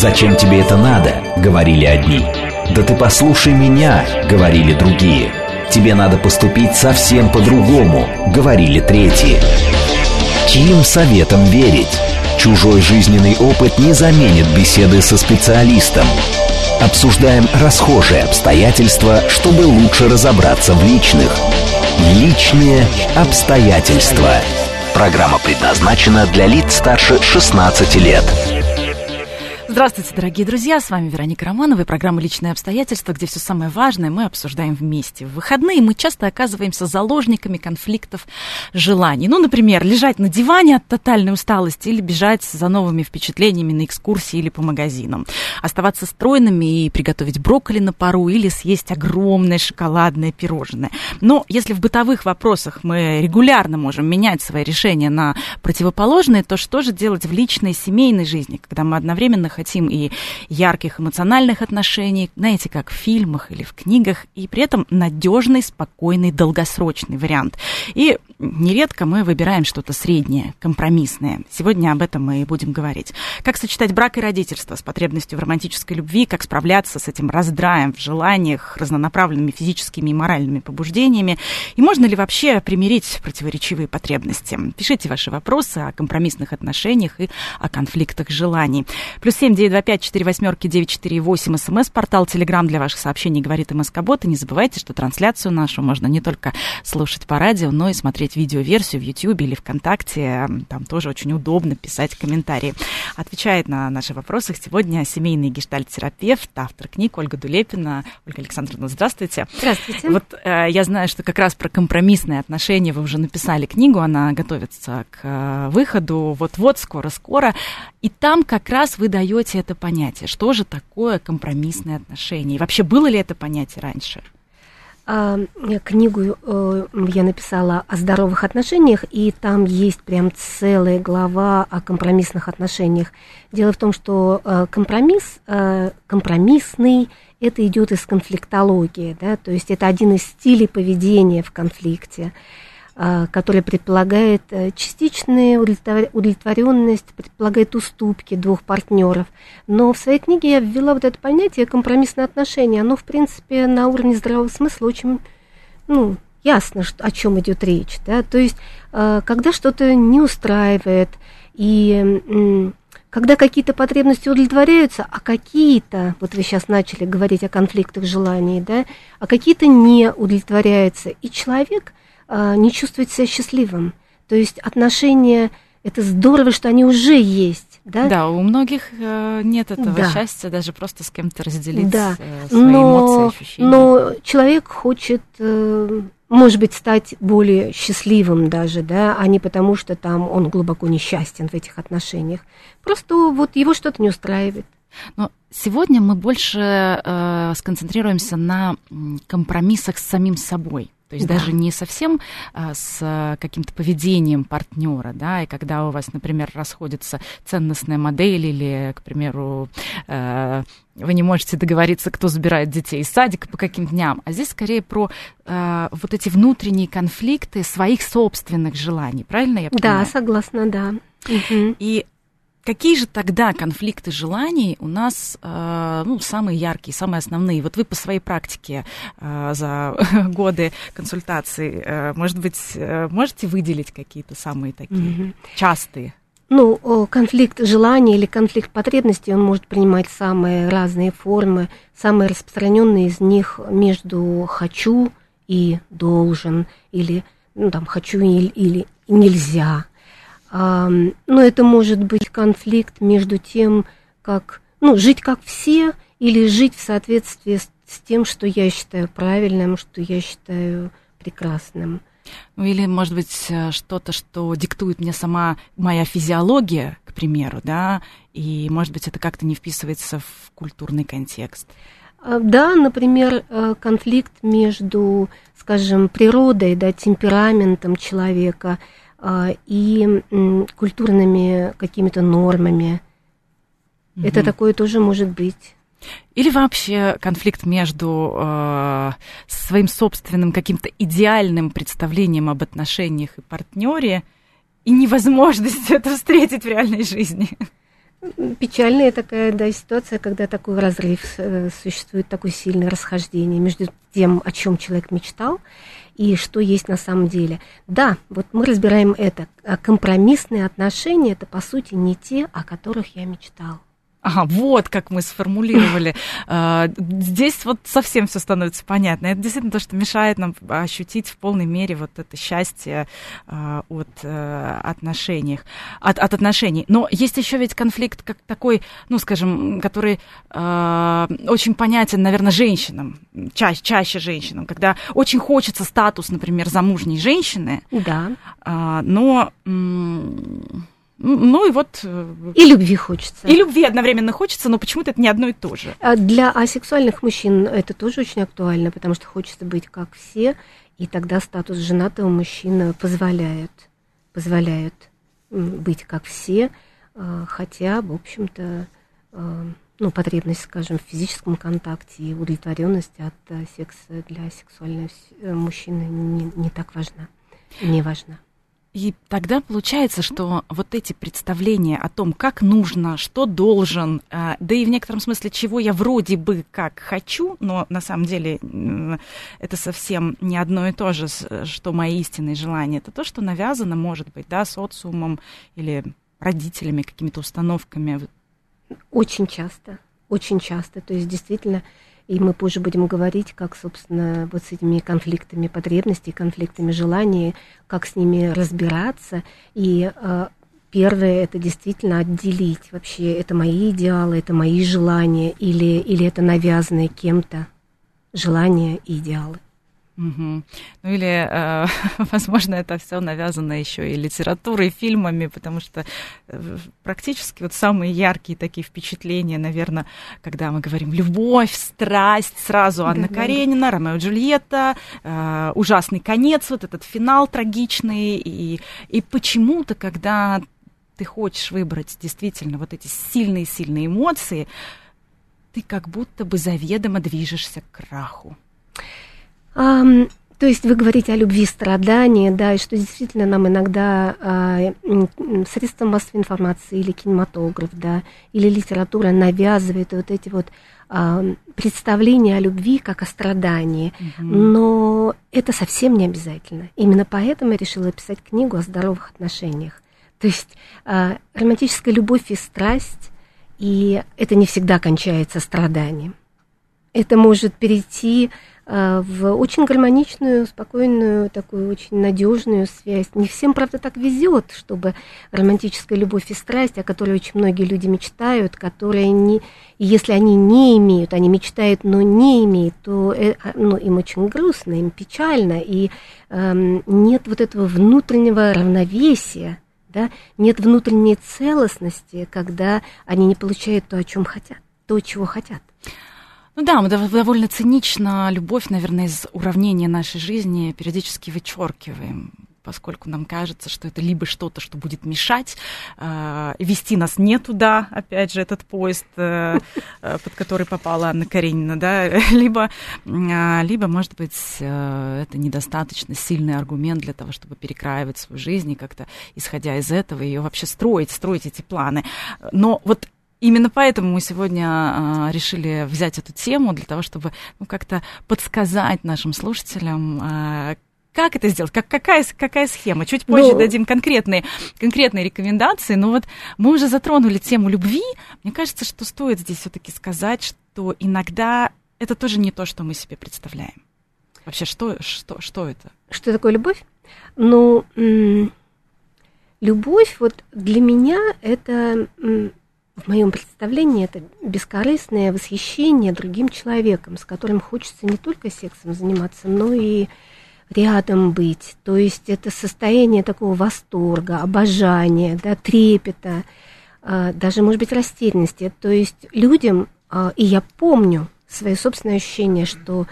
«Зачем тебе это надо?» — говорили одни. «Да ты послушай меня!» — говорили другие. «Тебе надо поступить совсем по-другому!» — говорили третьи. Чьим советом верить? Чужой жизненный опыт не заменит беседы со специалистом. Обсуждаем расхожие обстоятельства, чтобы лучше разобраться в личных. Личные обстоятельства. Программа предназначена для лиц старше 16 лет. Здравствуйте, дорогие друзья, с вами Вероника Романова и программа «Личные обстоятельства», где все самое важное мы обсуждаем вместе. В выходные мы часто оказываемся заложниками конфликтов желаний. Ну, например, лежать на диване от тотальной усталости или бежать за новыми впечатлениями на экскурсии или по магазинам. Оставаться стройными и приготовить брокколи на пару или съесть огромное шоколадное пирожное. Но если в бытовых вопросах мы регулярно можем менять свои решения на противоположные, то что же делать в личной семейной жизни, когда мы одновременно хотим и ярких эмоциональных отношений, знаете, как в фильмах или в книгах, и при этом надежный, спокойный, долгосрочный вариант. И нередко мы выбираем что-то среднее, компромиссное. Сегодня об этом мы и будем говорить. Как сочетать брак и родительство с потребностью в романтической любви, как справляться с этим раздраем в желаниях, разнонаправленными физическими и моральными побуждениями, и можно ли вообще примирить противоречивые потребности. Пишите ваши вопросы о компромиссных отношениях и о конфликтах желаний. Плюс семь девять два пять четыре восьмерки девять четыре восемь смс-портал Телеграм для ваших сообщений говорит МСК-бот. И не забывайте, что трансляцию нашу можно не только слушать по радио, но и смотреть видеоверсию в YouTube или ВКонтакте. Там тоже очень удобно писать комментарии. Отвечает на наши вопросы сегодня семейный гештальт-терапевт, автор книг Ольга Дулепина. Ольга Александровна, здравствуйте. Здравствуйте. Вот э, я знаю, что как раз про компромиссные отношения вы уже написали книгу, она готовится к э, выходу вот-вот, скоро-скоро. И там как раз вы даете даете это понятие? Что же такое компромиссные отношения? И вообще было ли это понятие раньше? А, книгу э, я написала о здоровых отношениях, и там есть прям целая глава о компромиссных отношениях. Дело в том, что э, компромисс, э, компромиссный, это идет из конфликтологии, да, то есть это один из стилей поведения в конфликте. А, который предполагает э, частичную удовлетворенность, предполагает уступки двух партнеров. Но в своей книге я ввела вот это понятие компромиссное отношение. Оно, в принципе, на уровне здравого смысла очень ну, ясно, что, о чем идет речь. Да? То есть, э, когда что-то не устраивает, и когда какие-то потребности удовлетворяются, а какие-то, вот вы сейчас начали говорить о конфликтах желаний, да, а какие-то не удовлетворяются, и человек – не чувствовать себя счастливым. То есть отношения это здорово, что они уже есть. Да, да у многих э, нет этого да. счастья даже просто с кем-то разделить да. э, свои но, эмоции, ощущения. Но человек хочет, э, может быть, стать более счастливым даже, да, а не потому, что там он глубоко несчастен в этих отношениях. Просто вот его что-то не устраивает. Но сегодня мы больше э, сконцентрируемся на компромиссах с самим собой. То есть да. даже не совсем а, с каким-то поведением партнера, да, и когда у вас, например, расходится ценностная модель или, к примеру, э, вы не можете договориться, кто забирает детей из садика по каким дням, а здесь скорее про э, вот эти внутренние конфликты своих собственных желаний, правильно я понимаю? Да, согласна, да. И Какие же тогда конфликты желаний у нас э, ну, самые яркие, самые основные? Вот вы по своей практике э, за годы консультаций, э, может быть, можете выделить какие-то самые такие mm-hmm. частые? Ну, конфликт желаний или конфликт потребностей, он может принимать самые разные формы. Самые распространенные из них между «хочу» и «должен», или ну, там «хочу» или, или «нельзя». Но это может быть конфликт между тем, как ну, жить как все, или жить в соответствии с, с тем, что я считаю правильным, что я считаю прекрасным. Ну или, может быть, э, что-то, что диктует мне сама моя физиология, к примеру, да, и, может быть, это как-то не вписывается в культурный контекст. А, да, например, э, конфликт между, скажем, природой, да, темпераментом человека – и культурными какими-то нормами. Угу. Это такое тоже может быть. Или вообще конфликт между э, своим собственным каким-то идеальным представлением об отношениях и партнере и невозможностью это встретить в реальной жизни. Печальная такая да, ситуация, когда такой разрыв э, существует, такое сильное расхождение между тем, о чем человек мечтал, и что есть на самом деле. Да, вот мы разбираем это. А компромиссные отношения это по сути не те, о которых я мечтал. Ага, вот как мы сформулировали. А, здесь вот совсем все становится понятно. Это действительно то, что мешает нам ощутить в полной мере вот это счастье а, от э, отношений. От, от отношений. Но есть еще ведь конфликт как такой, ну, скажем, который а, очень понятен, наверное, женщинам, чаще, чаще женщинам, когда очень хочется статус, например, замужней женщины. Да. Но ну и вот... Э, и любви хочется. И любви одновременно хочется, но почему-то это не одно и то же. А для асексуальных мужчин это тоже очень актуально, потому что хочется быть как все, и тогда статус женатого мужчины позволяет, позволяет быть как все, а, хотя, в общем-то, а, ну, потребность, скажем, в физическом контакте и удовлетворенность от э, секса для сексуального э, мужчины не, не так важна, не важна. И тогда получается, что вот эти представления о том, как нужно, что должен, а, да и в некотором смысле, чего я вроде бы как хочу, но на самом деле это совсем не одно и то же, что мои истинные желания. Это то, что навязано, может быть, да, социумом или родителями, какими-то установками. Очень часто, очень часто. То есть действительно и мы позже будем говорить, как, собственно, вот с этими конфликтами потребностей, конфликтами желаний, как с ними разбираться. И э, первое это действительно отделить вообще, это мои идеалы, это мои желания, или, или это навязанные кем-то желания и идеалы. Угу. Ну или, э, возможно, это все навязано еще и литературой, фильмами, потому что э, практически вот самые яркие такие впечатления, наверное, когда мы говорим любовь, страсть, сразу Анна да, Каренина, да. Ромео и Джульетта, э, ужасный конец, вот этот финал трагичный, и, и почему-то, когда ты хочешь выбрать действительно вот эти сильные-сильные эмоции, ты как будто бы заведомо движешься к краху. А, то есть вы говорите о любви, страдании, да, и что действительно нам иногда а, средства массовой информации или кинематограф, да, или литература навязывает вот эти вот а, представления о любви как о страдании. Угу. Но это совсем не обязательно. Именно поэтому я решила писать книгу о здоровых отношениях. То есть а, романтическая любовь и страсть, и это не всегда кончается страданием. Это может перейти в очень гармоничную, спокойную, такую очень надежную связь. Не всем, правда, так везет, чтобы романтическая любовь и страсть, о которой очень многие люди мечтают, которые не, если они не имеют, они мечтают, но не имеют, то э, а, ну, им очень грустно, им печально, и э, нет вот этого внутреннего равновесия, да, нет внутренней целостности, когда они не получают то, о чем хотят, то, чего хотят. Ну да, мы довольно цинично любовь, наверное, из уравнения нашей жизни периодически вычеркиваем поскольку нам кажется, что это либо что-то, что будет мешать, э, вести нас не туда, опять же, этот поезд, э, э под который попала Анна Каренина, да, либо, э, либо, может быть, э, это недостаточно сильный аргумент для того, чтобы перекраивать свою жизнь и как-то, исходя из этого, ее вообще строить, строить эти планы. Но вот Именно поэтому мы сегодня а, решили взять эту тему для того, чтобы ну, как-то подсказать нашим слушателям, а, как это сделать? Как, какая, какая схема? Чуть позже ну, дадим конкретные, конкретные рекомендации. Но вот мы уже затронули тему любви. Мне кажется, что стоит здесь все-таки сказать, что иногда это тоже не то, что мы себе представляем. Вообще, что, что, что это? Что такое любовь? Ну, любовь вот для меня это в моем представлении это бескорыстное восхищение другим человеком, с которым хочется не только сексом заниматься, но и рядом быть. То есть это состояние такого восторга, обожания, да, трепета, а, даже, может быть, растерянности. То есть людям, а, и я помню свои собственные ощущения, что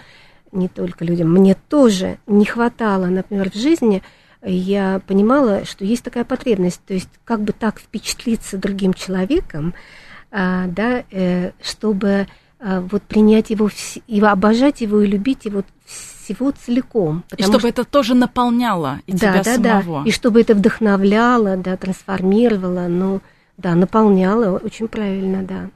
не только людям, мне тоже не хватало, например, в жизни – я понимала, что есть такая потребность, то есть как бы так впечатлиться другим человеком, а, да, э, чтобы а, вот принять его, и обожать его и любить его всего целиком. И чтобы что... это тоже наполняло и да, тебя да, самого. Да, и чтобы это вдохновляло, да, трансформировало, но, Да, наполняла, очень правильно, да.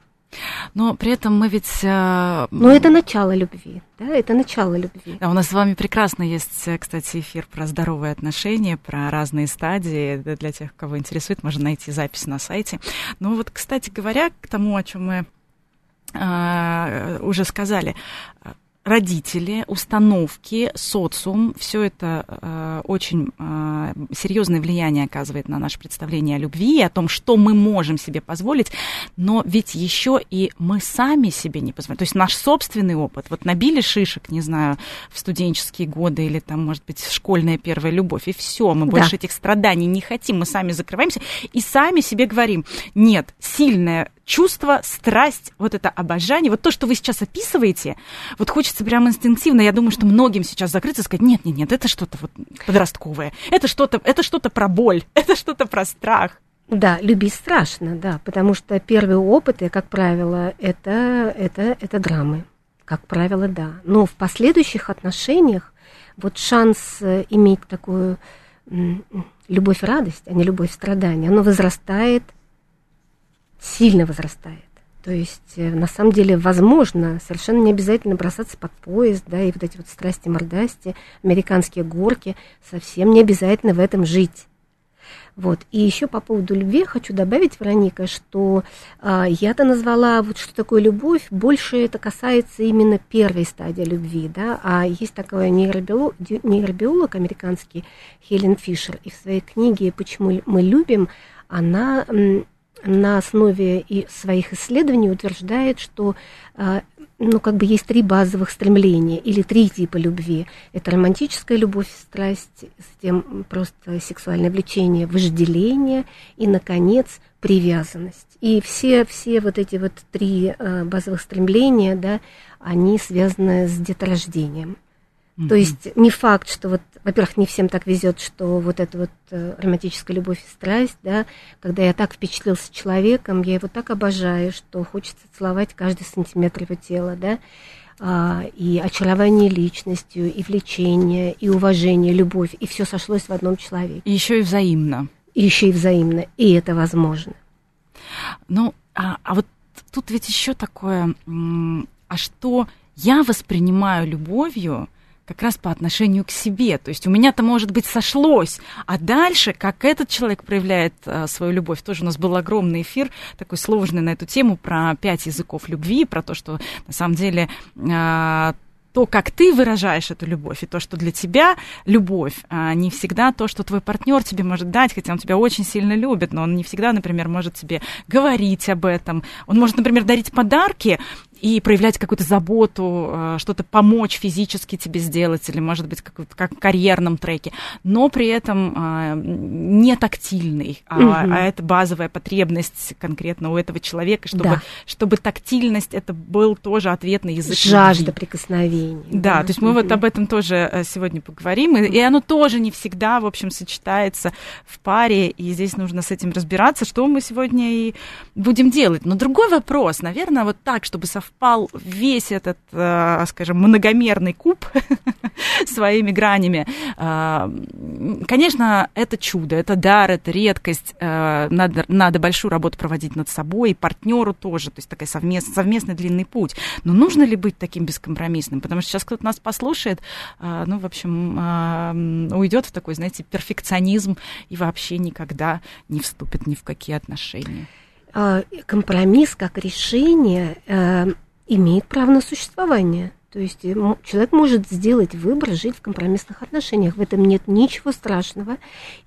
Но при этом мы ведь... Э, Но это начало любви, да, это начало любви. Да, у нас с вами прекрасно есть, э, кстати, эфир про здоровые отношения, про разные стадии. Для тех, кого интересует, можно найти запись на сайте. Ну вот, кстати говоря, к тому, о чем мы э, уже сказали, родители, установки, социум, все это э, очень э, серьезное влияние оказывает на наше представление о любви, о том, что мы можем себе позволить, но ведь еще и мы сами себе не позволяем. То есть наш собственный опыт, вот набили шишек, не знаю, в студенческие годы или там, может быть, школьная первая любовь, и все, мы больше да. этих страданий не хотим, мы сами закрываемся и сами себе говорим, нет, сильная чувство, страсть, вот это обожание, вот то, что вы сейчас описываете, вот хочется прямо инстинктивно, я думаю, что многим сейчас закрыться и сказать, нет, нет, нет, это что-то вот подростковое, это что-то, это что-то про боль, это что-то про страх. Да, любить страшно, да, потому что первые опыты, как правило, это, это, это драмы, как правило, да. Но в последующих отношениях вот шанс э, иметь такую любовь-радость, а не любовь-страдание, оно возрастает сильно возрастает. То есть, э, на самом деле, возможно, совершенно не обязательно бросаться под поезд, да, и вот эти вот страсти-мордасти, американские горки, совсем не обязательно в этом жить. Вот. И еще по поводу любви хочу добавить, Вероника, что э, я-то назвала, вот что такое любовь, больше это касается именно первой стадии любви, да, а есть такой нейробиолог, нейробиолог американский Хелен Фишер, и в своей книге «Почему мы любим» она на основе и своих исследований утверждает, что а, ну, как бы есть три базовых стремления или три типа любви. Это романтическая любовь, страсть, затем просто сексуальное влечение, вожделение и, наконец, привязанность. И все, все вот эти вот три э, базовых стремления, да, они связаны с деторождением. Mm-hmm. То есть не факт, что вот, во-первых, не всем так везет, что вот эта вот э, романтическая любовь и страсть, да, когда я так впечатлился человеком, я его так обожаю, что хочется целовать каждый сантиметр его тела, да, а, и очарование личностью, и влечение, и уважение, любовь, и все сошлось в одном человеке. И еще и взаимно. И еще и взаимно, и это возможно. Ну, а, а вот тут ведь еще такое, а что я воспринимаю любовью, как раз по отношению к себе. То есть у меня-то, может быть, сошлось. А дальше, как этот человек проявляет а, свою любовь, тоже у нас был огромный эфир, такой сложный на эту тему, про пять языков любви, про то, что на самом деле а, то, как ты выражаешь эту любовь, и то, что для тебя любовь, а не всегда то, что твой партнер тебе может дать, хотя он тебя очень сильно любит, но он не всегда, например, может тебе говорить об этом. Он может, например, дарить подарки, и проявлять какую-то заботу, э, что-то помочь физически тебе сделать, или, может быть, как, как в карьерном треке, но при этом а, не тактильный, а, угу. а это базовая потребность конкретно у этого человека, чтобы, да. чтобы тактильность это был тоже ответный язык. Жажда прикосновений. Да, да, то есть мы угу. вот об этом тоже э, сегодня поговорим, и, и оно тоже не всегда, в общем, сочетается в паре, и здесь нужно с этим разбираться, что мы сегодня и будем делать. Но другой вопрос, наверное, вот так, чтобы совпасть совпал весь этот, э, скажем, многомерный куб своими гранями. Э, конечно, это чудо, это дар, это редкость. Э, надо, надо большую работу проводить над собой, и партнеру тоже, то есть такой совместный, совместный длинный путь. Но нужно ли быть таким бескомпромиссным? Потому что сейчас кто-то нас послушает, ну, в общем, уйдет в такой, знаете, перфекционизм и вообще никогда не вступит ни в какие отношения. А, компромисс как решение э, имеет право на существование. То есть человек может сделать выбор жить в компромиссных отношениях. В этом нет ничего страшного.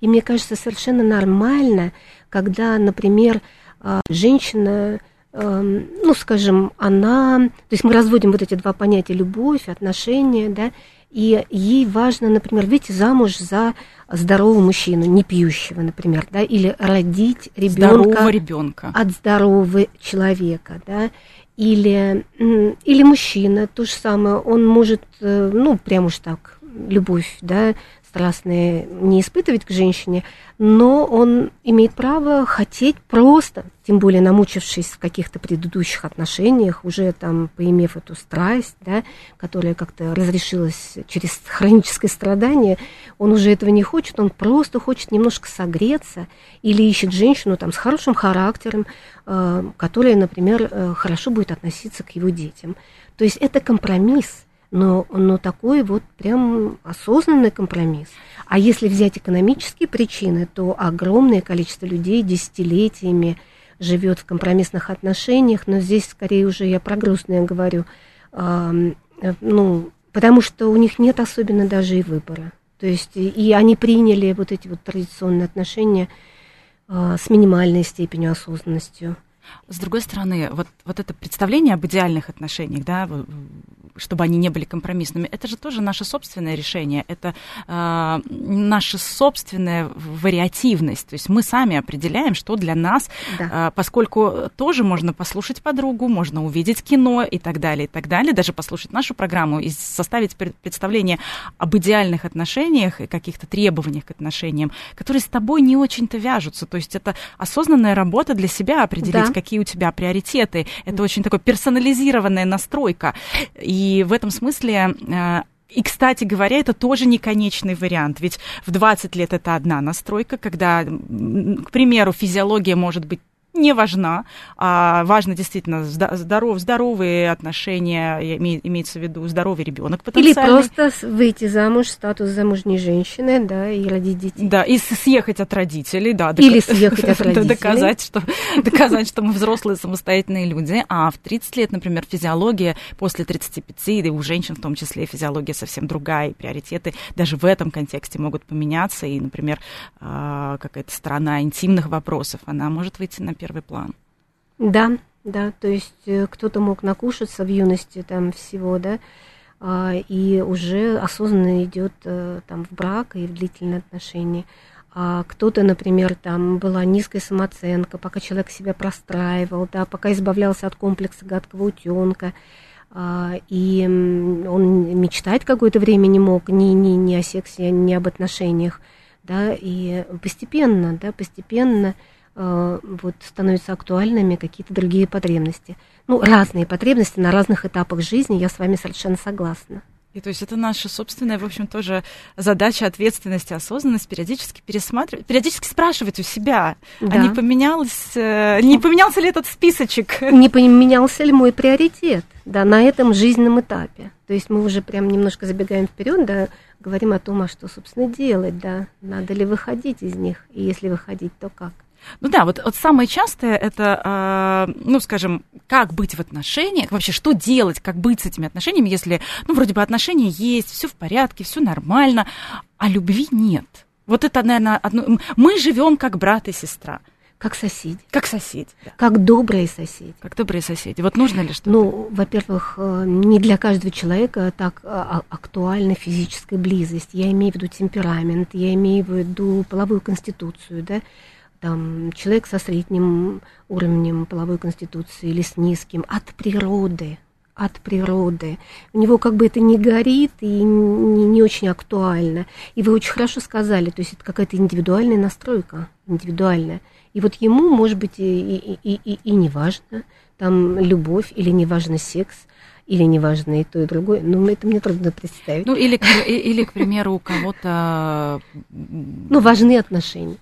И мне кажется, совершенно нормально, когда, например, а, женщина, эм, ну, скажем, она... То есть мы разводим вот эти два понятия любовь, отношения, да, и ей важно, например, выйти замуж за здорового мужчину, не пьющего, например, да, или родить ребенка ребенка от здорового человека, да, или, или мужчина, то же самое, он может, э, ну, прям уж так, любовь, да, страстные не испытывать к женщине, но он имеет право хотеть просто, тем более намучившись в каких-то предыдущих отношениях, уже там поимев эту страсть, да, которая как-то разрешилась через хроническое страдание, он уже этого не хочет, он просто хочет немножко согреться или ищет женщину там с хорошим характером, э, которая, например, э, хорошо будет относиться к его детям. То есть это компромисс но, но такой вот прям осознанный компромисс. А если взять экономические причины, то огромное количество людей десятилетиями живет в компромиссных отношениях, но здесь скорее уже я про грустное говорю, э, ну, потому что у них нет особенно даже и выбора. То есть и они приняли вот эти вот традиционные отношения э, с минимальной степенью осознанностью. С другой стороны, вот, вот это представление об идеальных отношениях, да, чтобы они не были компромиссными, это же тоже наше собственное решение, это э, наша собственная вариативность. То есть мы сами определяем, что для нас, да. э, поскольку тоже можно послушать подругу, можно увидеть кино и так далее, и так далее, даже послушать нашу программу и составить представление об идеальных отношениях и каких-то требованиях к отношениям, которые с тобой не очень-то вяжутся. То есть это осознанная работа для себя определить, да. Какие у тебя приоритеты. Это очень такой персонализированная настройка. И и в этом смысле э, и, кстати говоря, это тоже не конечный вариант, ведь в 20 лет это одна настройка, когда, к примеру, физиология может быть не важна, а важно действительно здоров, здоровые отношения, имеется в виду здоровый ребенок потенциальный. Или просто выйти замуж, статус замужней женщины, да, и родить детей. Да, и съехать от родителей, да. Или съехать от родителей. Доказать, что, доказать, что мы взрослые самостоятельные люди. А в 30 лет, например, физиология после 35, и у женщин в том числе физиология совсем другая, и приоритеты даже в этом контексте могут поменяться, и, например, а, какая-то сторона интимных вопросов, она может выйти на первый первый план. Да, да, то есть э, кто-то мог накушаться в юности там всего, да, а, и уже осознанно идет э, там в брак и в длительные отношения. А кто-то, например, там была низкая самооценка, пока человек себя простраивал, да, пока избавлялся от комплекса гадкого утенка, а, и он мечтать какое-то время не мог ни, ни, ни о сексе, ни об отношениях, да, и постепенно, да, постепенно вот, становятся актуальными какие-то другие потребности. Ну, разные потребности на разных этапах жизни, я с вами совершенно согласна. И то есть это наша собственная, в общем, тоже задача, ответственность, осознанность периодически пересматривать, периодически спрашивать у себя, а да. а не поменялось, э, не поменялся ли этот списочек? Не поменялся ли мой приоритет, да, на этом жизненном этапе. То есть мы уже прям немножко забегаем вперед, да, говорим о том, а что, собственно, делать, да, надо ли выходить из них, и если выходить, то как. Ну да, вот, вот самое частое это, э, ну, скажем, как быть в отношениях, вообще что делать, как быть с этими отношениями, если, ну, вроде бы отношения есть, все в порядке, все нормально, а любви нет. Вот это, наверное, одно... мы живем как брат и сестра. Как соседи. Как соседи, да. Как добрые соседи. Как добрые соседи. Вот нужно ли что-то? Ну, во-первых, э, не для каждого человека так а, а, актуальна физическая близость. Я имею в виду темперамент, я имею в виду половую конституцию, да там, человек со средним уровнем половой конституции или с низким, от природы, от природы. У него как бы это не горит и не, не очень актуально. И вы очень хорошо сказали, то есть это какая-то индивидуальная настройка, индивидуальная. И вот ему, может быть, и, и, и, и, и не важно, там, любовь или не важно секс, или не важно и то, и другое. Ну, это мне трудно представить. Ну, или, или к примеру, у кого-то... Ну, важны отношения.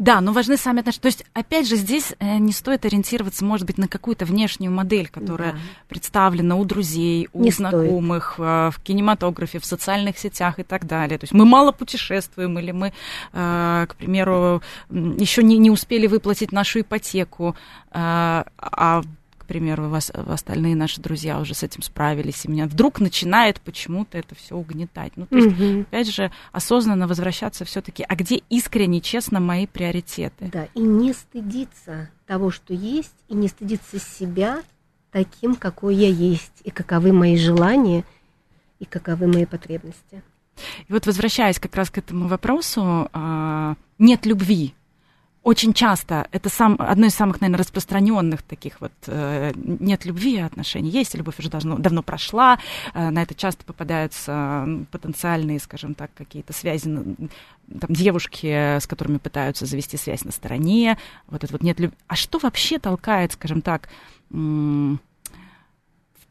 Да, но важны сами отношения. То есть, опять же, здесь э, не стоит ориентироваться, может быть, на какую-то внешнюю модель, которая да. представлена у друзей, у не знакомых, стоит. Э, в кинематографе, в социальных сетях и так далее. То есть мы мало путешествуем, или мы, э, к примеру, еще не, не успели выплатить нашу ипотеку, а примеру, вас, остальные наши друзья уже с этим справились, и меня вдруг начинает почему-то это все угнетать. Ну, то есть, угу. опять же, осознанно возвращаться все-таки, а где искренне, честно мои приоритеты? Да, и не стыдиться того, что есть, и не стыдиться себя таким, какой я есть, и каковы мои желания, и каковы мои потребности. И вот возвращаясь как раз к этому вопросу, а, нет любви, очень часто это сам, одно из самых, наверное, распространенных таких вот э, нет любви, а отношений есть, любовь уже давно, давно прошла, э, на это часто попадаются потенциальные, скажем так, какие-то связи, там, девушки, с которыми пытаются завести связь на стороне, вот это вот нет любви. А что вообще толкает, скажем так, в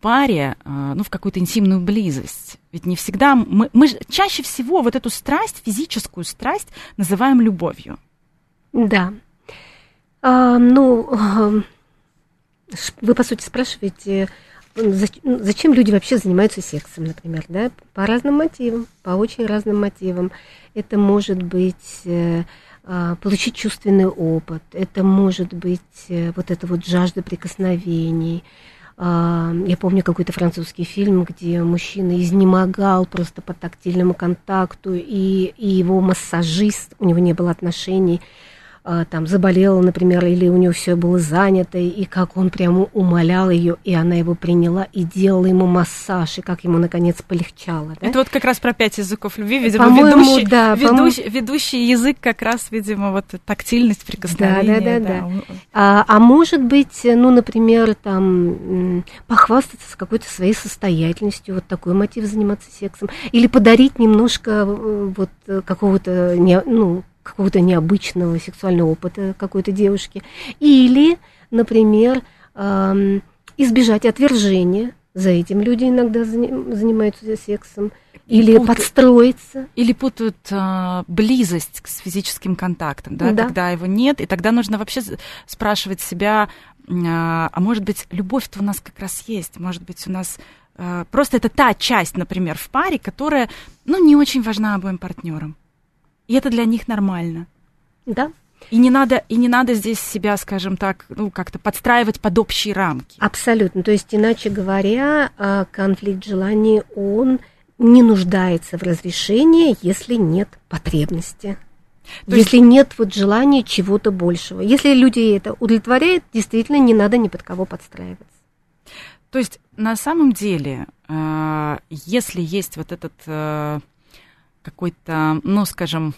паре, э, ну, в какую-то интимную близость? Ведь не всегда, мы, мы чаще всего вот эту страсть, физическую страсть называем любовью. Да. А, ну, вы, по сути, спрашиваете, зачем люди вообще занимаются сексом, например, да? По разным мотивам, по очень разным мотивам. Это может быть э, а, получить чувственный опыт, это может быть э, вот эта вот жажда прикосновений, а, я помню какой-то французский фильм, где мужчина изнемогал просто по тактильному контакту, и, и его массажист, у него не было отношений, там заболела, например, или у нее все было занято, и как он прямо умолял ее, и она его приняла и делала ему массаж, и как ему наконец полегчало. Да? Это вот как раз про пять языков любви, видимо, ведущий, да, ведущий, ведущий язык как раз, видимо, вот тактильность, прикосновение. Да, да, да. да. А, а может быть, ну, например, там похвастаться какой-то своей состоятельностью, вот такой мотив заниматься сексом, или подарить немножко э, вот какого-то, ну, какого-то необычного сексуального опыта какой-то девушки. Или, например, эм, избежать отвержения. За этим люди иногда занимаются сексом. Или путают, подстроиться. Или путают а, близость с физическим контактом, да, да, когда его нет. И тогда нужно вообще спрашивать себя, а, а может быть, любовь-то у нас как раз есть, может быть, у нас а, просто это та часть, например, в паре, которая, ну, не очень важна обоим партнерам. И это для них нормально. Да. И не надо, и не надо здесь себя, скажем так, ну, как-то подстраивать под общие рамки. Абсолютно. То есть, иначе говоря, а, конфликт желаний, он не нуждается в разрешении, если нет потребности. То если есть... нет вот желания чего-то большего. Если люди это удовлетворяют, действительно не надо ни под кого подстраиваться. То есть на самом деле, а, если есть вот этот э, какой-то, ну, скажем,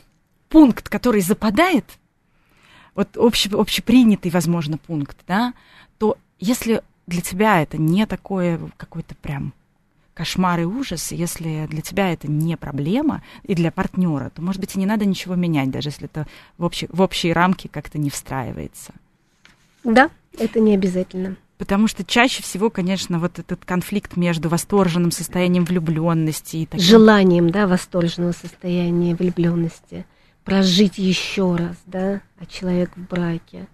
пункт, который западает, вот общий, общепринятый, возможно, пункт, да, то если для тебя это не такое какой-то прям кошмар и ужас, если для тебя это не проблема и для партнера, то, может быть, и не надо ничего менять, даже если это в, общей, в общие рамки как-то не встраивается. Да, это не обязательно. Потому что чаще всего, конечно, вот этот конфликт между восторженным состоянием влюбленности и таким... желанием, да, восторженного состояния влюбленности, прожить еще раз, да, а человек в браке.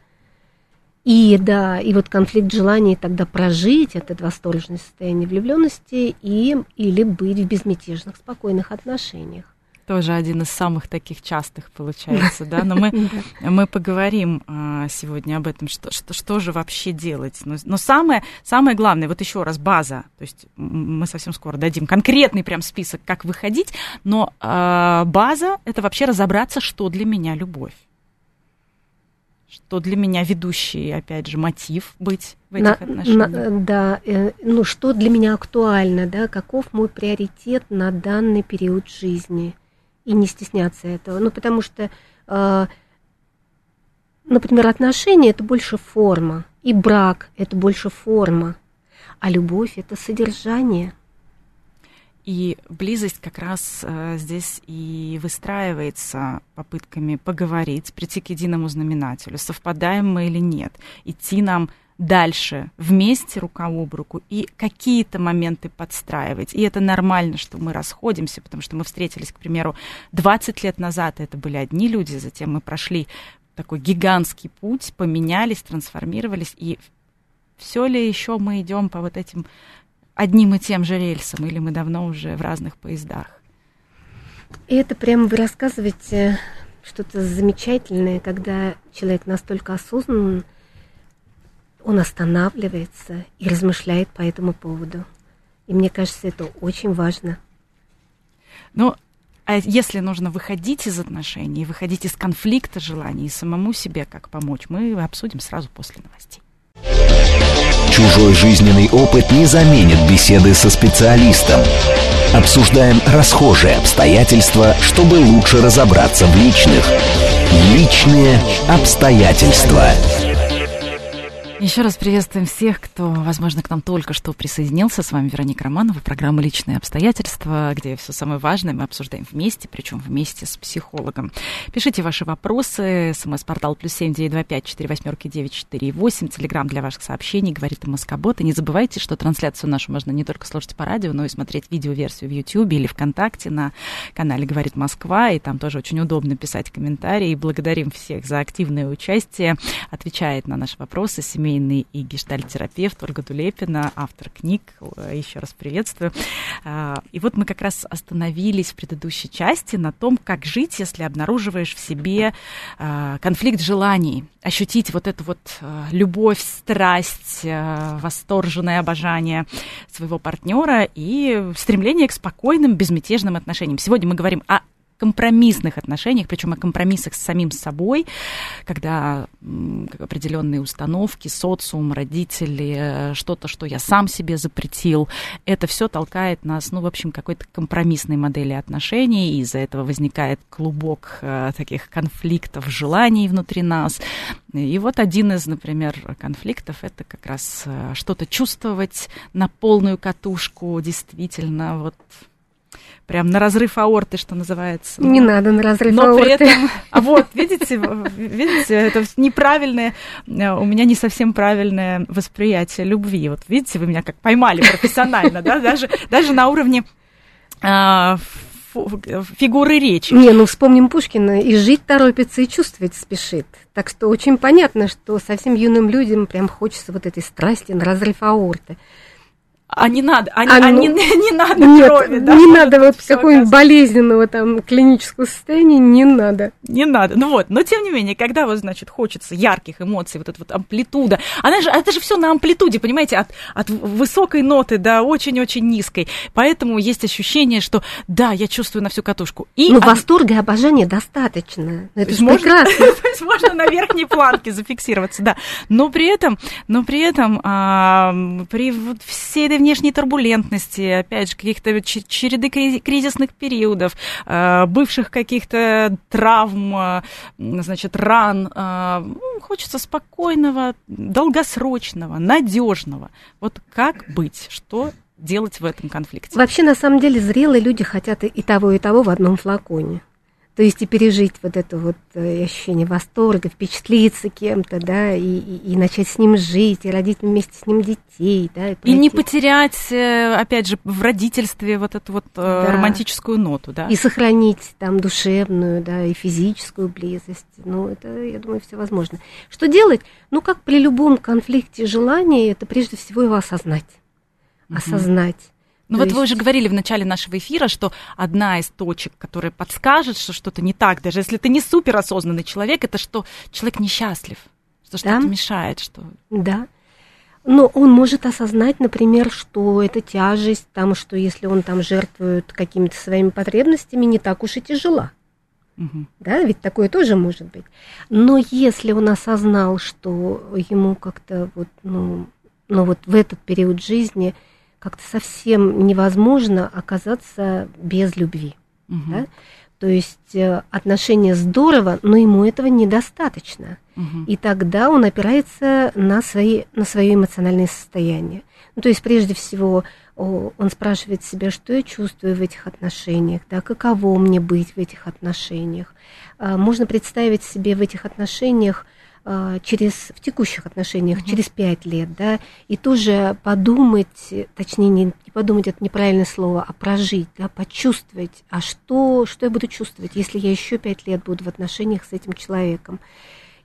И да, и вот конфликт желаний тогда прожить это восторженное состояние влюбленности и или быть в безмятежных, спокойных отношениях тоже один из самых таких частых получается, да, но мы, мы поговорим а, сегодня об этом, что, что, что же вообще делать. Но, но самое, самое главное, вот еще раз, база, то есть мы совсем скоро дадим конкретный прям список, как выходить, но а, база — это вообще разобраться, что для меня любовь. Что для меня ведущий, опять же, мотив быть в этих на, отношениях. На, да, э, ну что для меня актуально, да, каков мой приоритет на данный период жизни – и не стесняться этого. Ну, потому что, э, например, отношения – это больше форма, и брак – это больше форма, а любовь – это содержание. И близость как раз э, здесь и выстраивается попытками поговорить, прийти к единому знаменателю, совпадаем мы или нет, идти нам дальше вместе рука об руку и какие-то моменты подстраивать. И это нормально, что мы расходимся, потому что мы встретились, к примеру, 20 лет назад, это были одни люди, затем мы прошли такой гигантский путь, поменялись, трансформировались, и все ли еще мы идем по вот этим одним и тем же рельсам, или мы давно уже в разных поездах? И это прямо вы рассказываете что-то замечательное, когда человек настолько осознанный он останавливается и размышляет по этому поводу. И мне кажется, это очень важно. Ну, а если нужно выходить из отношений, выходить из конфликта желаний и самому себе как помочь, мы обсудим сразу после новостей. Чужой жизненный опыт не заменит беседы со специалистом. Обсуждаем расхожие обстоятельства, чтобы лучше разобраться в личных – Личные обстоятельства. Еще раз приветствуем всех, кто, возможно, к нам только что присоединился. С вами Вероника Романова, программа «Личные обстоятельства», где все самое важное мы обсуждаем вместе, причем вместе с психологом. Пишите ваши вопросы. СМС-портал плюс семь девять два пять четыре восьмерки девять четыре восемь. Телеграмм для ваших сообщений, говорит Москобот. И не забывайте, что трансляцию нашу можно не только слушать по радио, но и смотреть видеоверсию в YouTube или ВКонтакте на канале «Говорит Москва». И там тоже очень удобно писать комментарии. И благодарим всех за активное участие. Отвечает на наши вопросы семейный семейный и гештальтерапевт Ольга Дулепина, автор книг. Еще раз приветствую. А, и вот мы как раз остановились в предыдущей части на том, как жить, если обнаруживаешь в себе а, конфликт желаний, ощутить вот эту вот а, любовь, страсть, восторженное обожание своего партнера и стремление к спокойным, безмятежным отношениям. Сегодня мы говорим о компромиссных отношениях, причем о компромиссах с самим собой, когда определенные установки, социум, родители, что-то, что я сам себе запретил, это все толкает нас, ну, в общем, какой-то компромиссной модели отношений, и из-за этого возникает клубок э, таких конфликтов, желаний внутри нас. И вот один из, например, конфликтов это как раз э, что-то чувствовать на полную катушку, действительно, вот прям на разрыв аорты, что называется. Не надо на разрыв Но аорты. При этом, а вот, видите, видите, это неправильное, э, у меня не совсем правильное восприятие любви. Вот видите, вы меня как поймали профессионально, да, даже, даже на уровне а, фигуры речи. Не, ну вспомним Пушкина, и жить торопится, и чувствовать спешит. Так что очень понятно, что совсем юным людям прям хочется вот этой страсти на разрыв аорты а не надо, а, а, ну, не, не надо нет, крови, да? Не надо вот какого-нибудь болезненного там клинического состояния, не надо. Не надо, ну вот, но тем не менее, когда вот, значит, хочется ярких эмоций, вот эта вот амплитуда, она же, это же все на амплитуде, понимаете, от, от высокой ноты до очень-очень низкой, поэтому есть ощущение, что да, я чувствую на всю катушку. И ну, от... восторга и обожания достаточно, это же прекрасно. То есть можно на верхней планке зафиксироваться, да, но при этом, но при этом а, при вот всей этой внешней турбулентности, опять же, каких-то череды кризисных периодов, э, бывших каких-то травм, э, значит, ран. Э, ну, хочется спокойного, долгосрочного, надежного. Вот как быть? Что делать в этом конфликте? Вообще, на самом деле, зрелые люди хотят и того, и того в одном флаконе. То есть и пережить вот это вот э, ощущение восторга, впечатлиться кем-то, да, и, и, и начать с ним жить, и родить вместе с ним детей, да. И, и не потерять, э, опять же, в родительстве вот эту вот э, да. романтическую ноту, да. И сохранить там душевную, да, и физическую близость. Ну, это, я думаю, все возможно. Что делать? Ну, как при любом конфликте желаний, это прежде всего его осознать. Осознать ну вот есть... вы уже говорили в начале нашего эфира, что одна из точек, которая подскажет, что что-то не так, даже если ты не суперосознанный человек, это что человек несчастлив, что что-то мешает, что... Да. Но он может осознать, например, что это тяжесть, там, что если он там жертвует какими-то своими потребностями, не так уж и тяжела. Угу. Да, ведь такое тоже может быть. Но если он осознал, что ему как-то вот, ну, ну вот в этот период жизни как-то совсем невозможно оказаться без любви. Угу. Да? То есть э, отношения здорово, но ему этого недостаточно. Угу. И тогда он опирается на, свои, на свое эмоциональное состояние. Ну, то есть прежде всего он спрашивает себя, что я чувствую в этих отношениях, да, каково мне быть в этих отношениях. А, можно представить себе в этих отношениях через, в текущих отношениях угу. через пять лет, да, и тоже подумать, точнее, не, не подумать, это неправильное слово, а прожить, да, почувствовать, а что, что я буду чувствовать, если я еще пять лет буду в отношениях с этим человеком.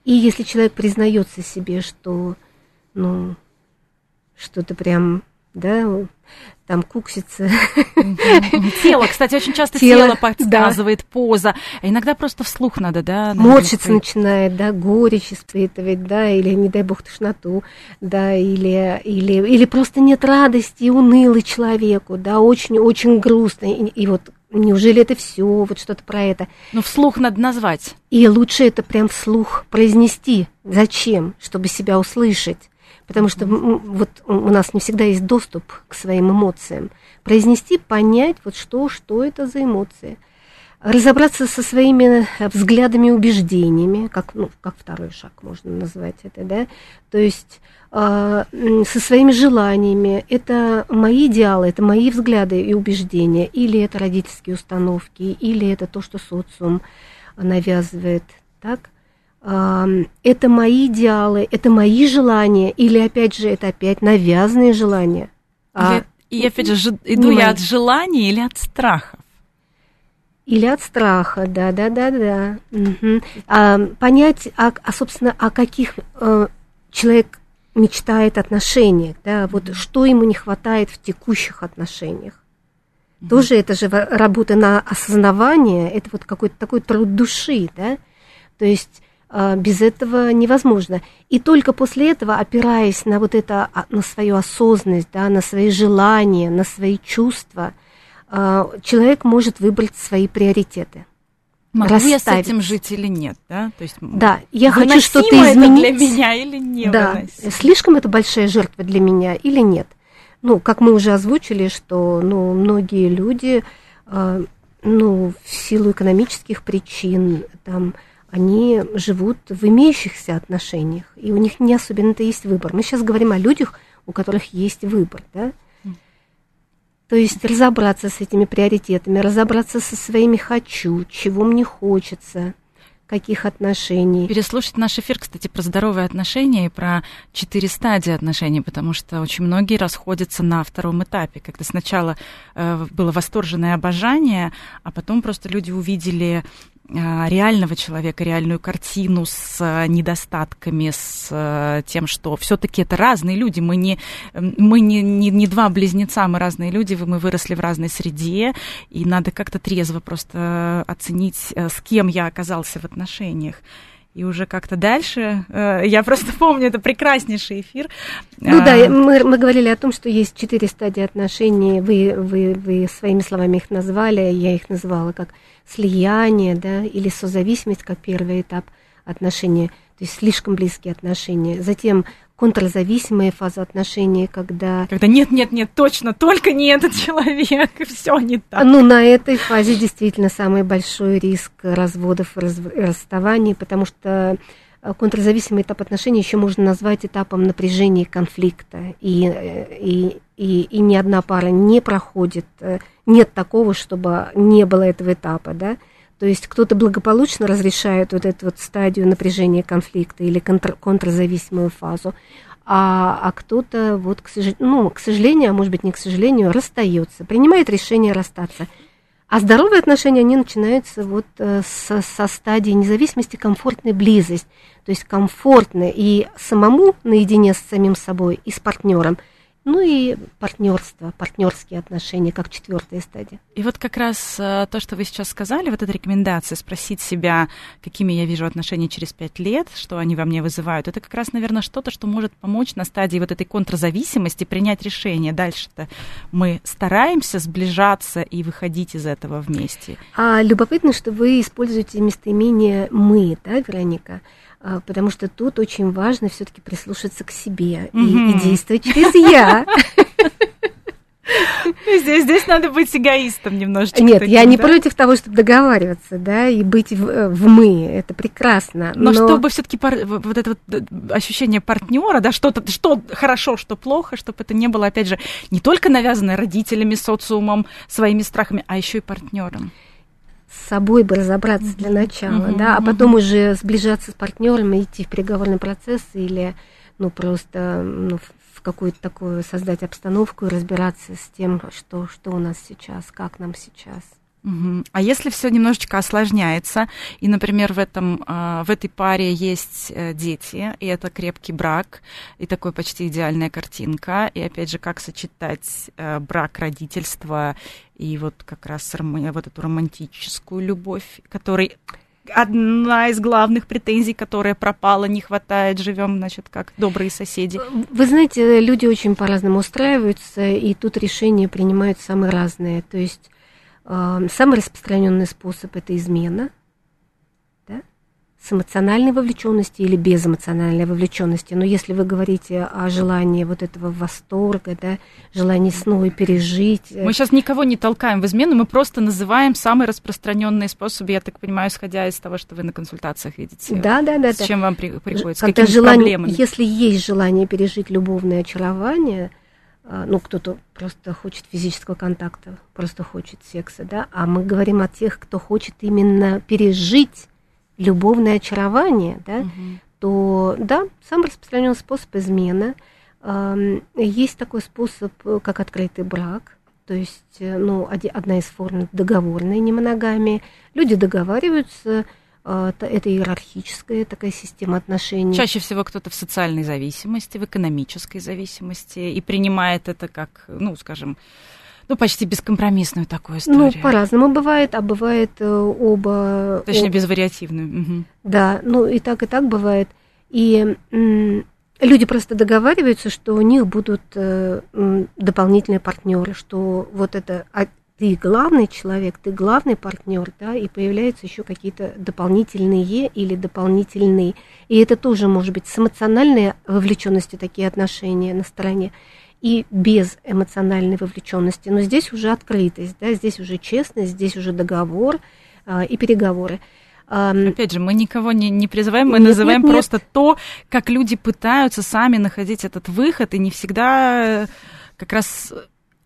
И если человек признается себе, что, ну, что-то прям да, там куксится. Тело, кстати, очень часто тело, тело подсказывает, да. поза. А иногда просто вслух надо, да? Морщиться начинает, да, горечь испытывать, да, или, не дай бог, тошноту, да, или, или, или просто нет радости, унылый человеку, да, очень-очень грустно. И, и вот Неужели это все, вот что-то про это? Ну, вслух надо назвать. И лучше это прям вслух произнести. Зачем? Чтобы себя услышать потому что вот у нас не всегда есть доступ к своим эмоциям. Произнести, понять, вот что, что это за эмоции. разобраться со своими взглядами и убеждениями, как, ну, как второй шаг можно назвать это, да, то есть э, со своими желаниями, это мои идеалы, это мои взгляды и убеждения, или это родительские установки, или это то, что социум навязывает, так, э, это мои идеалы, это мои желания, или опять же, это опять навязанные желания. А, и опять же, иду я от желания или от страха? Или от страха, да, да, да, да. Угу. А, понять, а, а, собственно, о каких а, человек мечтает отношениях, да, вот что ему не хватает в текущих отношениях. mm Тоже это же работа на осознавание, это вот какой-то такой труд души, да, то есть без этого невозможно. И только после этого, опираясь на вот это, а, на свою осознанность, да, на свои желания, на свои чувства – а, человек может выбрать свои приоритеты. Могу расставить. я с этим жить или нет, да? То есть да, я хочу что-то изменить. для меня или нет? Да, слишком это большая жертва для меня или нет? Ну, как мы уже озвучили, что ну, многие люди, э, ну, в силу экономических причин, там, они живут в имеющихся отношениях, и у них не особенно-то есть выбор. Мы сейчас говорим о людях, у которых есть выбор, да? То есть разобраться с этими приоритетами, разобраться со своими хочу, чего мне хочется, каких отношений. Переслушать наш эфир, кстати, про здоровые отношения и про четыре стадии отношений, потому что очень многие расходятся на втором этапе, когда сначала э, было восторженное обожание, а потом просто люди увидели реального человека, реальную картину с а, недостатками, с а, тем, что все-таки это разные люди. Мы не, мы не, не, не два близнеца, мы разные люди, мы выросли в разной среде, и надо как-то трезво просто оценить, с кем я оказался в отношениях. И уже как-то дальше, я просто помню, это прекраснейший эфир. Ну да, мы, мы говорили о том, что есть четыре стадии отношений, вы, вы, вы своими словами их назвали, я их называла как слияние, да, или созависимость, как первый этап отношений, то есть слишком близкие отношения. Затем контрзависимая фаза отношений, когда... Когда нет, нет, нет, точно, только не этот человек, все не так. Ну, на этой фазе действительно самый большой риск разводов и раз... расставаний, потому что э, контрзависимый этап отношений еще можно назвать этапом напряжения конфликта. И, э, и, и, и ни одна пара не проходит э, нет такого, чтобы не было этого этапа, да. То есть кто-то благополучно разрешает вот эту вот стадию напряжения конфликта или контр, контрзависимую фазу, а, а кто-то, вот, к, сож... ну, к сожалению, а может быть не к сожалению, расстается, принимает решение расстаться. А здоровые отношения, они начинаются вот э, со, со стадии независимости, комфортной близость. То есть комфортно и самому наедине с самим собой, и с партнером – ну и партнерство, партнерские отношения, как четвертая стадия. И вот как раз э, то, что вы сейчас сказали, вот эта рекомендация спросить себя, какими я вижу отношения через пять лет, что они во мне вызывают, это как раз, наверное, что-то, что может помочь на стадии вот этой контрзависимости принять решение. Дальше-то мы стараемся сближаться и выходить из этого вместе. А любопытно, что вы используете местоимение «мы», да, Вероника? А, потому что тут очень важно все-таки прислушаться к себе и, и действовать через я. Здесь, здесь надо быть эгоистом немножечко. Нет, таким, я не да? против того, чтобы договариваться, да, и быть в, э, в мы, это прекрасно. Но, но... чтобы все-таки пар... вот это вот э, ощущение партнера, да, что-то, что хорошо, что плохо, чтобы это не было, опять же, не только навязанное родителями, социумом, своими страхами, а еще и партнером с собой бы разобраться для начала, да, а потом уже сближаться с партнером и идти в переговорный процесс или, ну, просто ну, в какую-то такую создать обстановку и разбираться с тем, что, что у нас сейчас, как нам сейчас. А если все немножечко осложняется, и, например, в, этом, а, в этой паре есть э, дети, и это крепкий брак, и такой почти идеальная картинка, и опять же, как сочетать э, брак, родительство и вот как раз вот эту романтическую любовь, которой одна из главных претензий, которая пропала, не хватает, живем, значит, как добрые соседи. Вы знаете, люди очень по-разному устраиваются, и тут решения принимают самые разные. То есть Самый распространенный способ это измена. Да? с эмоциональной вовлеченности или без эмоциональной вовлеченности. Но если вы говорите о желании вот этого восторга, да, желании снова пережить. Э, мы сейчас никого не толкаем в измену, мы просто называем самые распространенные способы, я так понимаю, исходя из того, что вы на консультациях видите. Да, да, да. С да. чем вам при, приходится, Когда с какими желание, проблемами? Если есть желание пережить любовное очарование, ну, кто-то просто хочет физического контакта, просто хочет секса, да, а мы говорим о тех, кто хочет именно пережить любовное очарование, да, угу. то да, самый распространенный способ измена. Есть такой способ, как открытый брак, то есть, э, ну, одна из форм договорной немоногамии. Люди договариваются, а, это иерархическая такая система отношений. Чаще всего кто-то в социальной зависимости, в экономической зависимости и принимает это как, ну, скажем, ну, почти бескомпромиссную такую историю. Ну, по-разному бывает, а бывает э, оба... Точнее, оба. безвариативную. Угу. Да, ну и так, и так бывает. И люди просто договариваются, что у них будут э, дополнительные партнеры, что вот это ты главный человек, ты главный партнер, да, и появляются еще какие-то дополнительные или дополнительные. И это тоже может быть с эмоциональной вовлеченностью такие отношения на стороне и без эмоциональной вовлеченности. Но здесь уже открытость, да, здесь уже честность, здесь уже договор а, и переговоры. Опять же, мы никого не, не призываем, мы нет, называем нет, просто нет. то, как люди пытаются сами находить этот выход, и не всегда как раз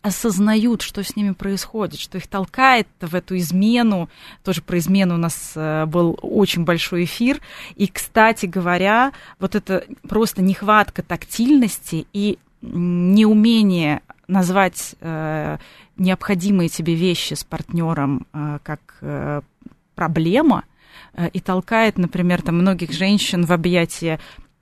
осознают, что с ними происходит, что их толкает в эту измену. Тоже про измену у нас э, был очень большой эфир. И, кстати говоря, вот это просто нехватка тактильности и неумение назвать э, необходимые тебе вещи с партнером э, как э, проблема э, и толкает, например, там многих женщин в объятия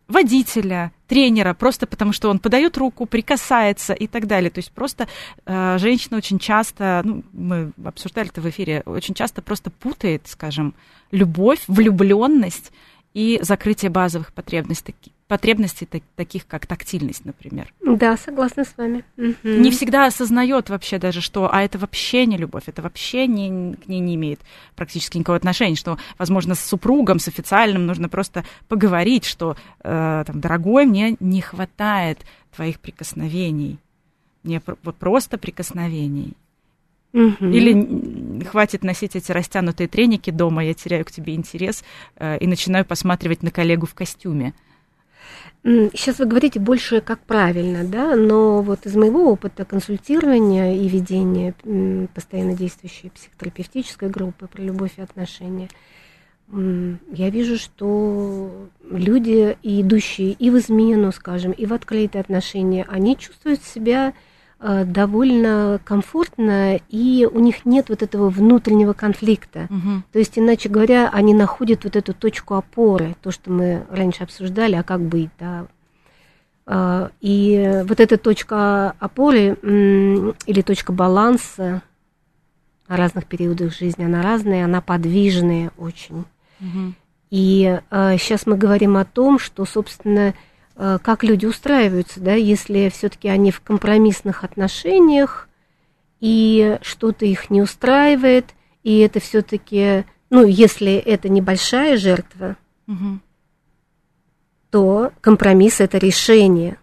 водителя, тренера, просто потому что он подает руку, прикасается и так далее. То есть просто э, женщина очень часто, ну, мы обсуждали это в эфире, очень часто просто путает, скажем, любовь, влюбленность и закрытие базовых потребностей, потребностей таких, как тактильность, например. Да, согласна с вами. Угу. Не всегда осознает вообще даже, что, а это вообще не любовь, это вообще не, к ней не имеет практически никакого отношения, что, возможно, с супругом, с официальным нужно просто поговорить, что, э, там, дорогой, мне не хватает твоих прикосновений, мне вот просто прикосновений. Угу. Или хватит носить эти растянутые треники дома, я теряю к тебе интерес э, и начинаю посматривать на коллегу в костюме. Сейчас вы говорите больше как правильно, да, но вот из моего опыта консультирования и ведения постоянно действующей психотерапевтической группы про любовь и отношения, я вижу, что люди, идущие и в измену, скажем, и в открытые отношения, они чувствуют себя довольно комфортно, и у них нет вот этого внутреннего конфликта. Угу. То есть, иначе говоря, они находят вот эту точку опоры, то, что мы раньше обсуждали, а как быть, да. Э, и вот эта точка опоры или точка баланса на разных периодах жизни, она разная, она подвижная очень. Угу. И сейчас э, мы говорим о том, что, собственно, Э, как люди устраиваются, да, если все-таки они в компромиссных отношениях, и что-то их не устраивает, и это все-таки, ну, если это небольшая жертва, угу. то компромисс это решение.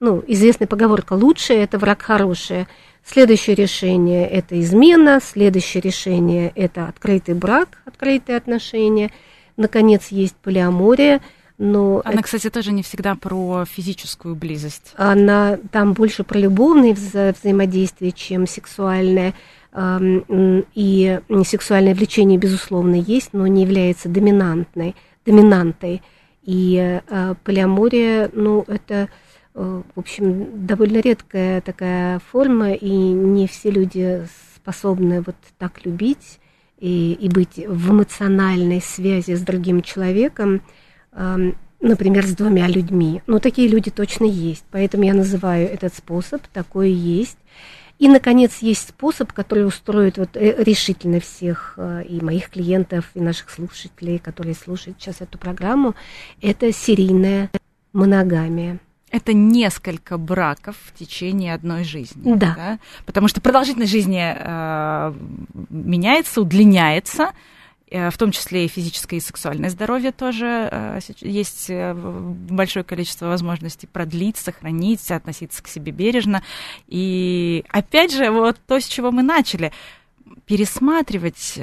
Ну, известная поговорка лучшее это враг хорошее. Следующее решение это измена, следующее решение это открытый брак, открытые отношения. Наконец есть полиамория – но она, это... кстати, тоже не всегда про физическую близость. Она там больше про любовные вза- взаимодействия, чем сексуальное. И сексуальное влечение, безусловно, есть, но не является доминантной, доминантой. И э, полиамория, ну, это, э, в общем, довольно редкая такая форма, и не все люди способны вот так любить и, и быть в эмоциональной связи с другим человеком например, с двумя людьми. Но такие люди точно есть, поэтому я называю этот способ, такое есть. И, наконец, есть способ, который устроит вот э, решительно всех э, и моих клиентов, и наших слушателей, которые слушают сейчас эту программу, это серийная моногамия. Это несколько браков в течение одной жизни. Да. да? Потому что продолжительность жизни э, меняется, удлиняется, в том числе и физическое и сексуальное здоровье тоже есть большое количество возможностей продлить, сохранить, относиться к себе бережно. И опять же, вот то, с чего мы начали, пересматривать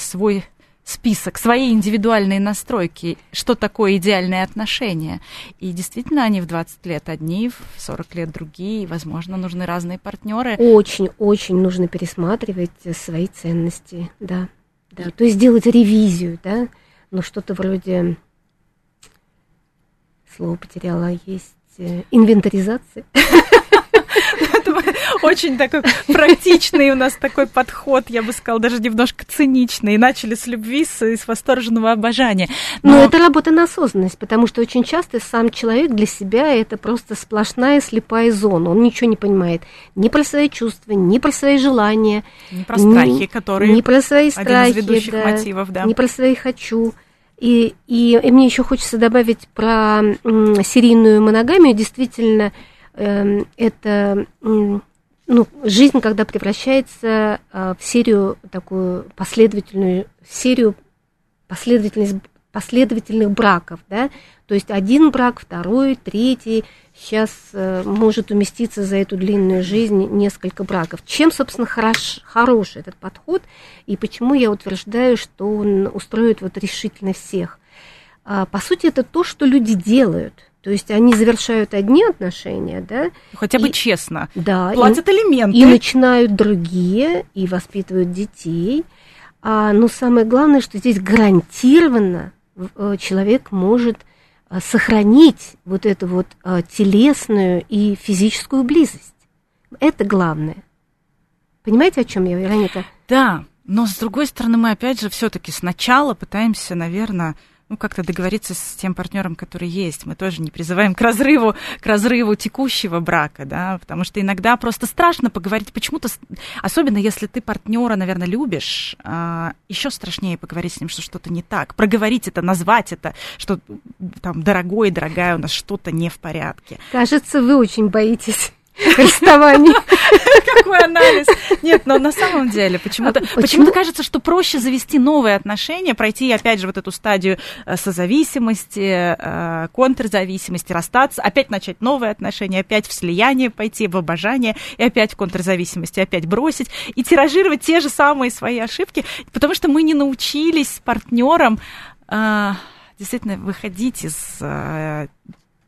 свой список, свои индивидуальные настройки, что такое идеальные отношения. И действительно, они в 20 лет одни, в 40 лет другие, и, возможно, нужны разные партнеры. Очень-очень нужно пересматривать свои ценности, да. Да. То есть делать ревизию, да, но что-то вроде, слово потеряла, есть э, инвентаризация. Очень такой практичный у нас такой подход, я бы сказала, даже немножко циничный. И начали с любви, с, с восторженного обожания. Но... Но это работа на осознанность, потому что очень часто сам человек для себя это просто сплошная слепая зона. Он ничего не понимает ни про свои чувства, ни про свои желания. Ни про страхи, ни, которые... Ни про свои страхи, один из ведущих да, мотивов, да. Ни про свои «хочу». И, и, и мне еще хочется добавить про м, серийную моногамию. Действительно, это ну, жизнь, когда превращается э, в серию такую последовательную, серию последовательность, последовательных браков, да, то есть один брак, второй, третий, сейчас э, может уместиться за эту длинную жизнь несколько браков. Чем, собственно, хорош, хорош этот подход и почему я утверждаю, что он устроит вот решительно всех? А, по сути, это то, что люди делают – то есть они завершают одни отношения, да? Хотя бы и, честно. Да. Платят и, элементы. И начинают другие, и воспитывают детей. А, но самое главное, что здесь гарантированно э, человек может э, сохранить вот эту вот э, телесную и физическую близость. Это главное. Понимаете, о чем я, Вероника? Да, но с другой стороны, мы опять же все-таки сначала пытаемся, наверное, ну, как-то договориться с тем партнером, который есть. Мы тоже не призываем к разрыву, к разрыву текущего брака, да, потому что иногда просто страшно поговорить почему-то, особенно если ты партнера, наверное, любишь, а, еще страшнее поговорить с ним, что что-то не так, проговорить это, назвать это, что там, дорогой, дорогая, у нас что-то не в порядке. Кажется, вы очень боитесь расставаний. Какой анализ? Нет, но на самом деле почему-то а почему кажется, что проще завести новые отношения, пройти опять же вот эту стадию э, созависимости, э, контрзависимости, расстаться, опять начать новые отношения, опять в слияние пойти, в обожание, и опять в контрзависимости, опять бросить, и тиражировать те же самые свои ошибки, потому что мы не научились с партнером э, действительно выходить из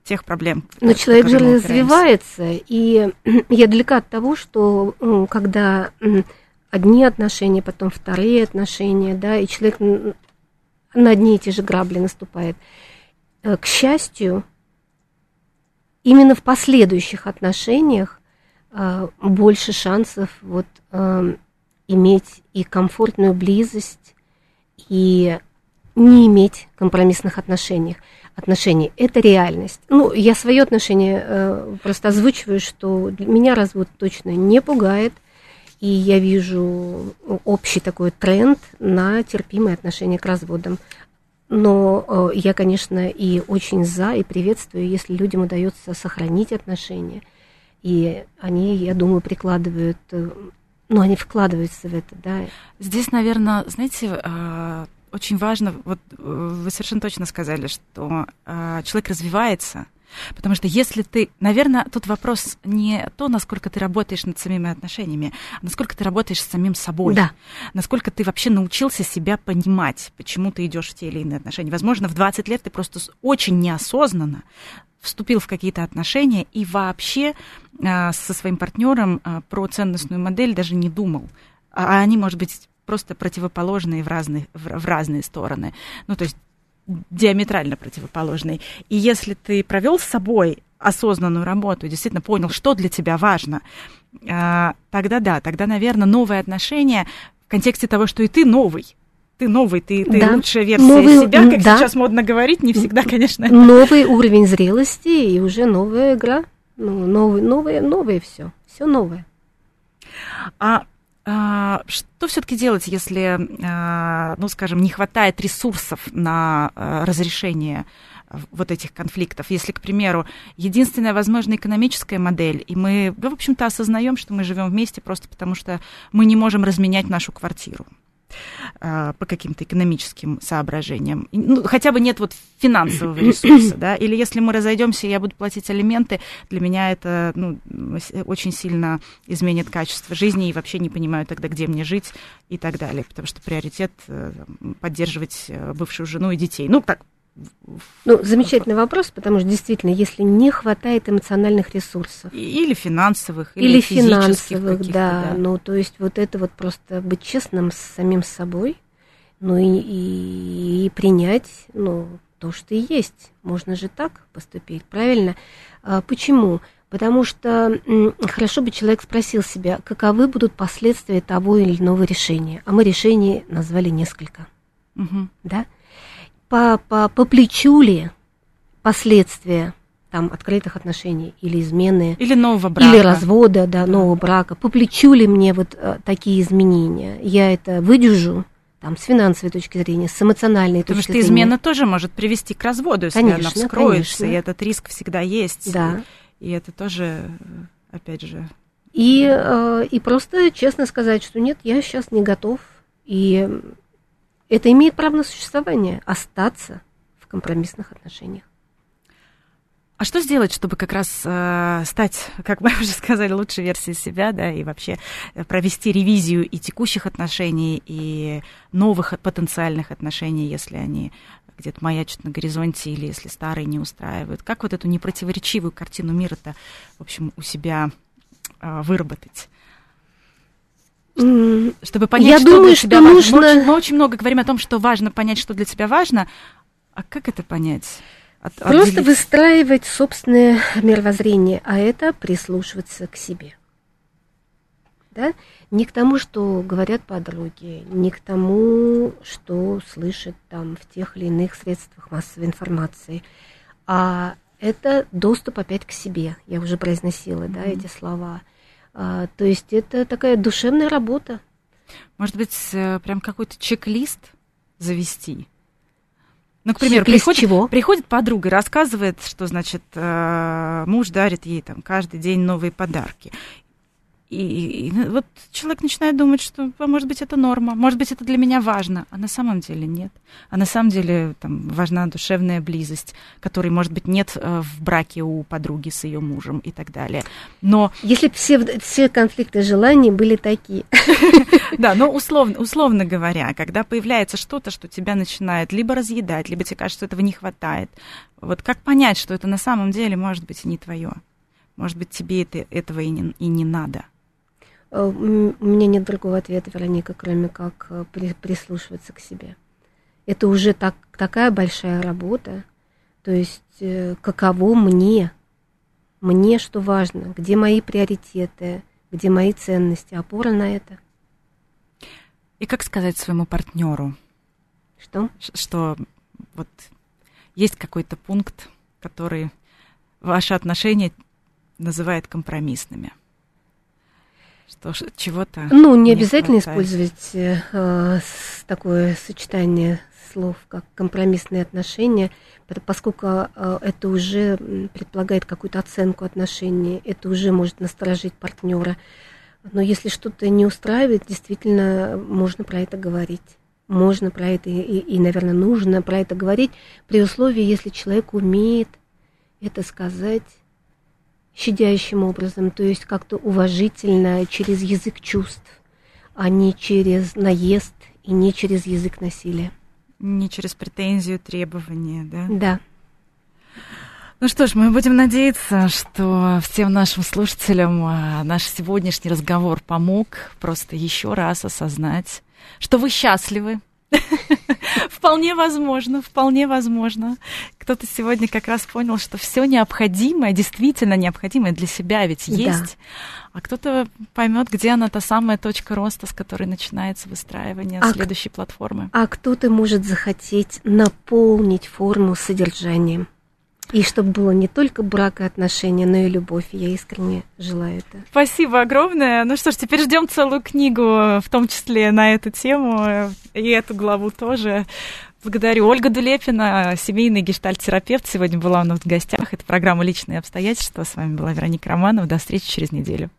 тех проблем. Но человек же развивается, и я далека от того, что когда одни отношения, потом вторые отношения, да, и человек на одни и те же грабли наступает. Э, к счастью, именно в последующих отношениях э, больше шансов вот э, иметь и комфортную близость, и не иметь компромиссных отношениях отношений. Это реальность. Ну, я свое отношение э, просто озвучиваю, что меня развод точно не пугает, и я вижу общий такой тренд на терпимое отношение к разводам. Но э, я, конечно, и очень за, и приветствую, если людям удается сохранить отношения. И они, я думаю, прикладывают, э, ну, они вкладываются в это, да. Здесь, наверное, знаете, э, очень важно, вот э, вы совершенно точно сказали, что э, человек развивается, Потому что если ты, наверное, тут вопрос не то, насколько ты работаешь над самими отношениями, а насколько ты работаешь с самим собой. Да. Насколько ты вообще научился себя понимать, почему ты идешь в те или иные отношения. Возможно, в 20 лет ты просто очень неосознанно вступил в какие-то отношения и вообще э, со своим партнером э, про ценностную модель даже не думал. А, а они, может быть, просто противоположные в разные, в, в разные стороны. Ну, то есть диаметрально противоположные. И если ты провел с собой осознанную работу, действительно понял, что для тебя важно, а, тогда да, тогда, наверное, новые отношения в контексте того, что и ты новый, ты новый, ты, ты да. лучшая версия новый, себя, как да. сейчас модно говорить, не всегда, конечно. Новый уровень зрелости и уже новая игра, ну, новый, новое, новое все, все новое. А, что все-таки делать, если, а, ну, скажем, не хватает ресурсов на а, разрешение вот этих конфликтов. Если, к примеру, единственная возможная экономическая модель, и мы, в общем-то, осознаем, что мы живем вместе просто потому, что мы не можем разменять нашу квартиру. А, по каким-то экономическим соображениям. Ну, хотя бы нет вот финансового ресурса, да, или если мы разойдемся, я буду платить алименты, для меня это ну, очень сильно изменит качество жизни и вообще не понимаю тогда, где мне жить и так далее, потому что приоритет э, поддерживать э, бывшую жену и детей. Ну, так, ну, замечательный вопрос, потому что действительно, если не хватает эмоциональных ресурсов. Или финансовых, или, или финансовых, да, да. Ну, то есть вот это вот просто быть честным с самим собой, ну и, и, и принять, ну, то, что и есть. Можно же так поступить, правильно? А, почему? Потому что хорошо бы человек спросил себя, каковы будут последствия того или иного решения. А мы решений назвали несколько. Угу. Да? По, по, по плечу ли последствия там открытых отношений или измены? Или нового брака. Или развода да, да. нового брака. По плечу ли мне вот а, такие изменения? Я это выдержу там с финансовой точки зрения с эмоциональной Потому точки зрения? Потому что измена тоже может привести к разводу если конечно, она вскроется конечно. и этот риск всегда есть. Да. И это тоже опять же и э, и просто честно сказать что нет я сейчас не готов. И это имеет право на существование, остаться в компромиссных отношениях. А что сделать, чтобы как раз э, стать, как мы уже сказали, лучшей версией себя, да, и вообще провести ревизию и текущих отношений, и новых потенциальных отношений, если они где-то маячат на горизонте или если старые не устраивают? Как вот эту непротиворечивую картину мира-то, в общем, у себя э, выработать? Чтобы понять, Я что думаю, для что тебя нужно... важно. Мы очень, мы очень много говорим о том, что важно понять, что для тебя важно. А как это понять? От, Просто отделить? выстраивать собственное мировоззрение, а это прислушиваться к себе. Да? Не к тому, что говорят подруги, не к тому, что слышат там в тех или иных средствах массовой информации, а это доступ опять к себе. Я уже произносила, mm-hmm. да, эти слова. А, то есть это такая душевная работа. Может быть, э, прям какой-то чек-лист завести? Ну, к примеру, приходит, чего? приходит подруга и рассказывает, что, значит, э, муж дарит ей там каждый день новые подарки. И, и вот человек начинает думать, что, а может быть, это норма, может быть, это для меня важно, а на самом деле нет. А на самом деле там важна душевная близость, которой, может быть, нет э, в браке у подруги с ее мужем и так далее. Но если все, все конфликты желаний были такие. Да, но условно, условно говоря, когда появляется что-то, что тебя начинает либо разъедать, либо тебе кажется, что этого не хватает, вот как понять, что это на самом деле может быть и не твое? Может быть, тебе это, этого и не, и не надо? Э, у меня нет другого ответа, Вероника, кроме как э, прислушиваться к себе. Это уже так, такая большая работа. То есть, э, каково мне, мне что важно, где мои приоритеты, где мои ценности, опора на это. И как сказать своему партнеру? Что? Что вот есть какой-то пункт, который ваши отношения называет компромиссными что чего-то. Ну, не, не обязательно хватает. использовать э, такое сочетание слов, как компромиссные отношения, поскольку э, это уже предполагает какую-то оценку отношений, это уже может насторожить партнера. Но если что-то не устраивает, действительно можно про это говорить. Можно про это и, и, наверное, нужно про это говорить при условии, если человек умеет это сказать щадящим образом, то есть как-то уважительно, через язык чувств, а не через наезд и не через язык насилия. Не через претензию, требования, да? Да. Ну что ж, мы будем надеяться, что всем нашим слушателям а, наш сегодняшний разговор помог просто еще раз осознать, что вы счастливы, Вполне возможно, вполне возможно. Кто-то сегодня как раз понял, что все необходимое, действительно необходимое для себя ведь есть. Да. А кто-то поймет, где она та самая точка роста, с которой начинается выстраивание а следующей платформы. А кто-то может захотеть наполнить форму содержанием. И чтобы было не только брак и отношения, но и любовь. Я искренне желаю это. Спасибо огромное. Ну что ж, теперь ждем целую книгу, в том числе на эту тему, и эту главу тоже. Благодарю. Ольга Дулепина, семейный гештальт-терапевт, сегодня была у нас в гостях. Это программа «Личные обстоятельства». С вами была Вероника Романова. До встречи через неделю.